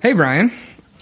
Hey, Brien.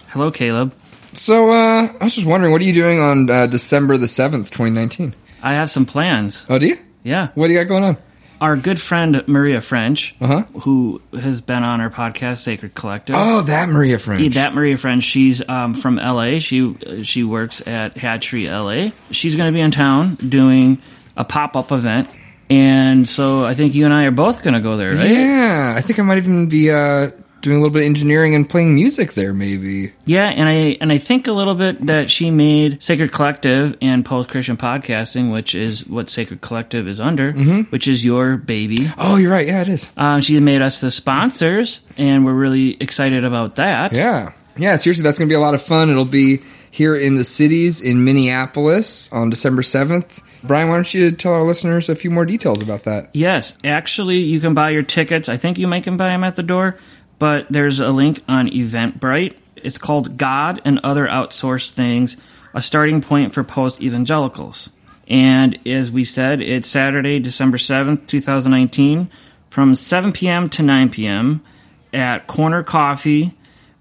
Hello, Caleb. So, uh, I was just wondering, what are you doing on uh, December the 7th, 2019? I have some plans. Oh, do you? Yeah. What do you got going on? Our good friend Maria French, Uh-huh. who has been on our podcast, Sacred Collective. Oh, that Maria French. Yeah, that Maria French, she's um, from LA. She she works at Hatchery LA. She's going to be in town doing a pop up event, and so I think you and I are both going to go there, right? Yeah, I think I might even be uh, doing a little bit of engineering and playing music there, maybe. Yeah, and I and I think a little bit that she made Sacred Collective and Post Christian Podcasting, which is what Sacred Collective is under, which is your baby. Oh, you're right. Yeah, it is. Um, she made us the sponsors, and we're really excited about that. Yeah. Yeah, seriously, that's going to be a lot of fun. It'll be here in the cities in Minneapolis on December 7th. Brien, why don't you tell our listeners a few more details about that? Yes, actually, you can buy your tickets. I think you might can buy them at the door, but there's a link on Eventbrite. It's called God and Other Outsourced Things, a starting point for post evangelicals. And as we said, it's Saturday, December 7th, 2019, from 7 p.m. to 9 p.m. at Corner Coffee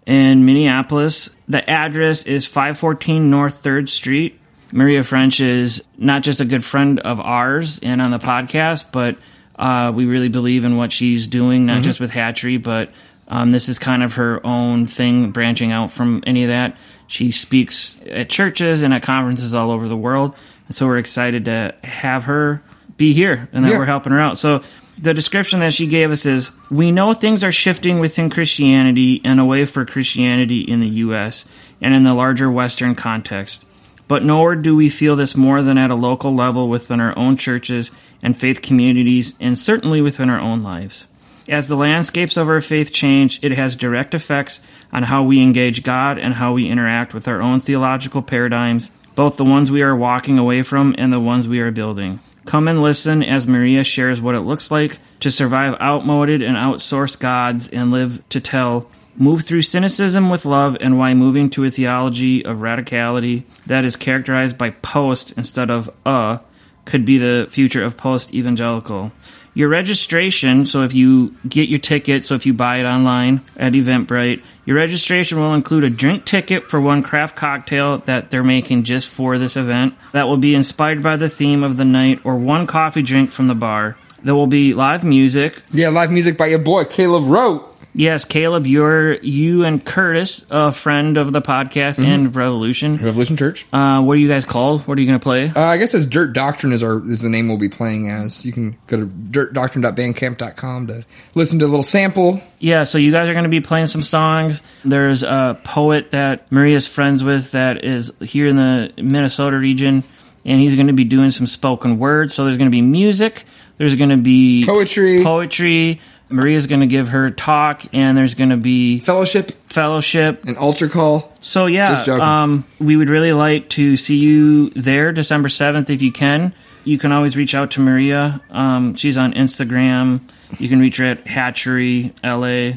in Minneapolis. The address is 514 North 3rd Street. Maria French is not just a good friend of ours and on the podcast, but uh, we really believe in what she's doing, not just with Hatchery, but um, this is kind of her own thing, branching out from any of that. She speaks at churches and at conferences all over the world. And so we're excited to have her be here and that Yeah. we're helping her out. So the description that she gave us is we know things are shifting within Christianity and away for Christianity in the US and in the larger Western context. But nor do we feel this more than at a local level within our own churches and faith communities, and certainly within our own lives. As the landscapes of our faith change, it has direct effects on how we engage God and how we interact with our own theological paradigms, both the ones we are walking away from and the ones we are building. Come and listen as Maria shares what it looks like to survive outmoded and outsourced gods and live to tell move through cynicism with love and why moving to a theology of radicality that is characterized by post instead of uh could be the future of post evangelical. Your registration, so if you get your ticket, so if you buy it online at Eventbrite, your registration will include a drink ticket for one craft cocktail that they're making just for this event that will be inspired by the theme of the night or one coffee drink from the bar. There will be live music, Yeah, live music by your boy, Caleb Rote. Yes, Caleb, you're you and Curtis, a friend of the podcast and Revolution. Revolution Church. Uh, what are you guys called? What are you going to play? Uh, I guess as Dirt Doctrine is our is the name we'll be playing as. You can go to dirtdoctrine.bandcamp.com to listen to a little sample. yeah, so you guys are going to be playing some songs. There's a poet that Maria's friends with that is here in the Minnesota region, and he's going to be doing some spoken word. So there's going to be music. There's going to be Poetry. Poetry. Maria's going to give her talk, and there's going to be Fellowship, fellowship. an altar call. So yeah, Just joking. um, we would really like to see you there December seventh if you can. You can always reach out to Maria. Um, she's on Instagram. You can reach her at Hatchery LA.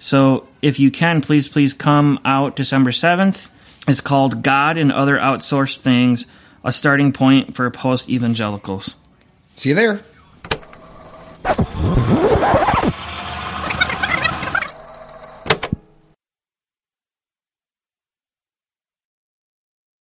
So if you can, please please come out December seventh. It's called God and Other Outsourced Things: A Starting Point for Post Evangelicals. See you there.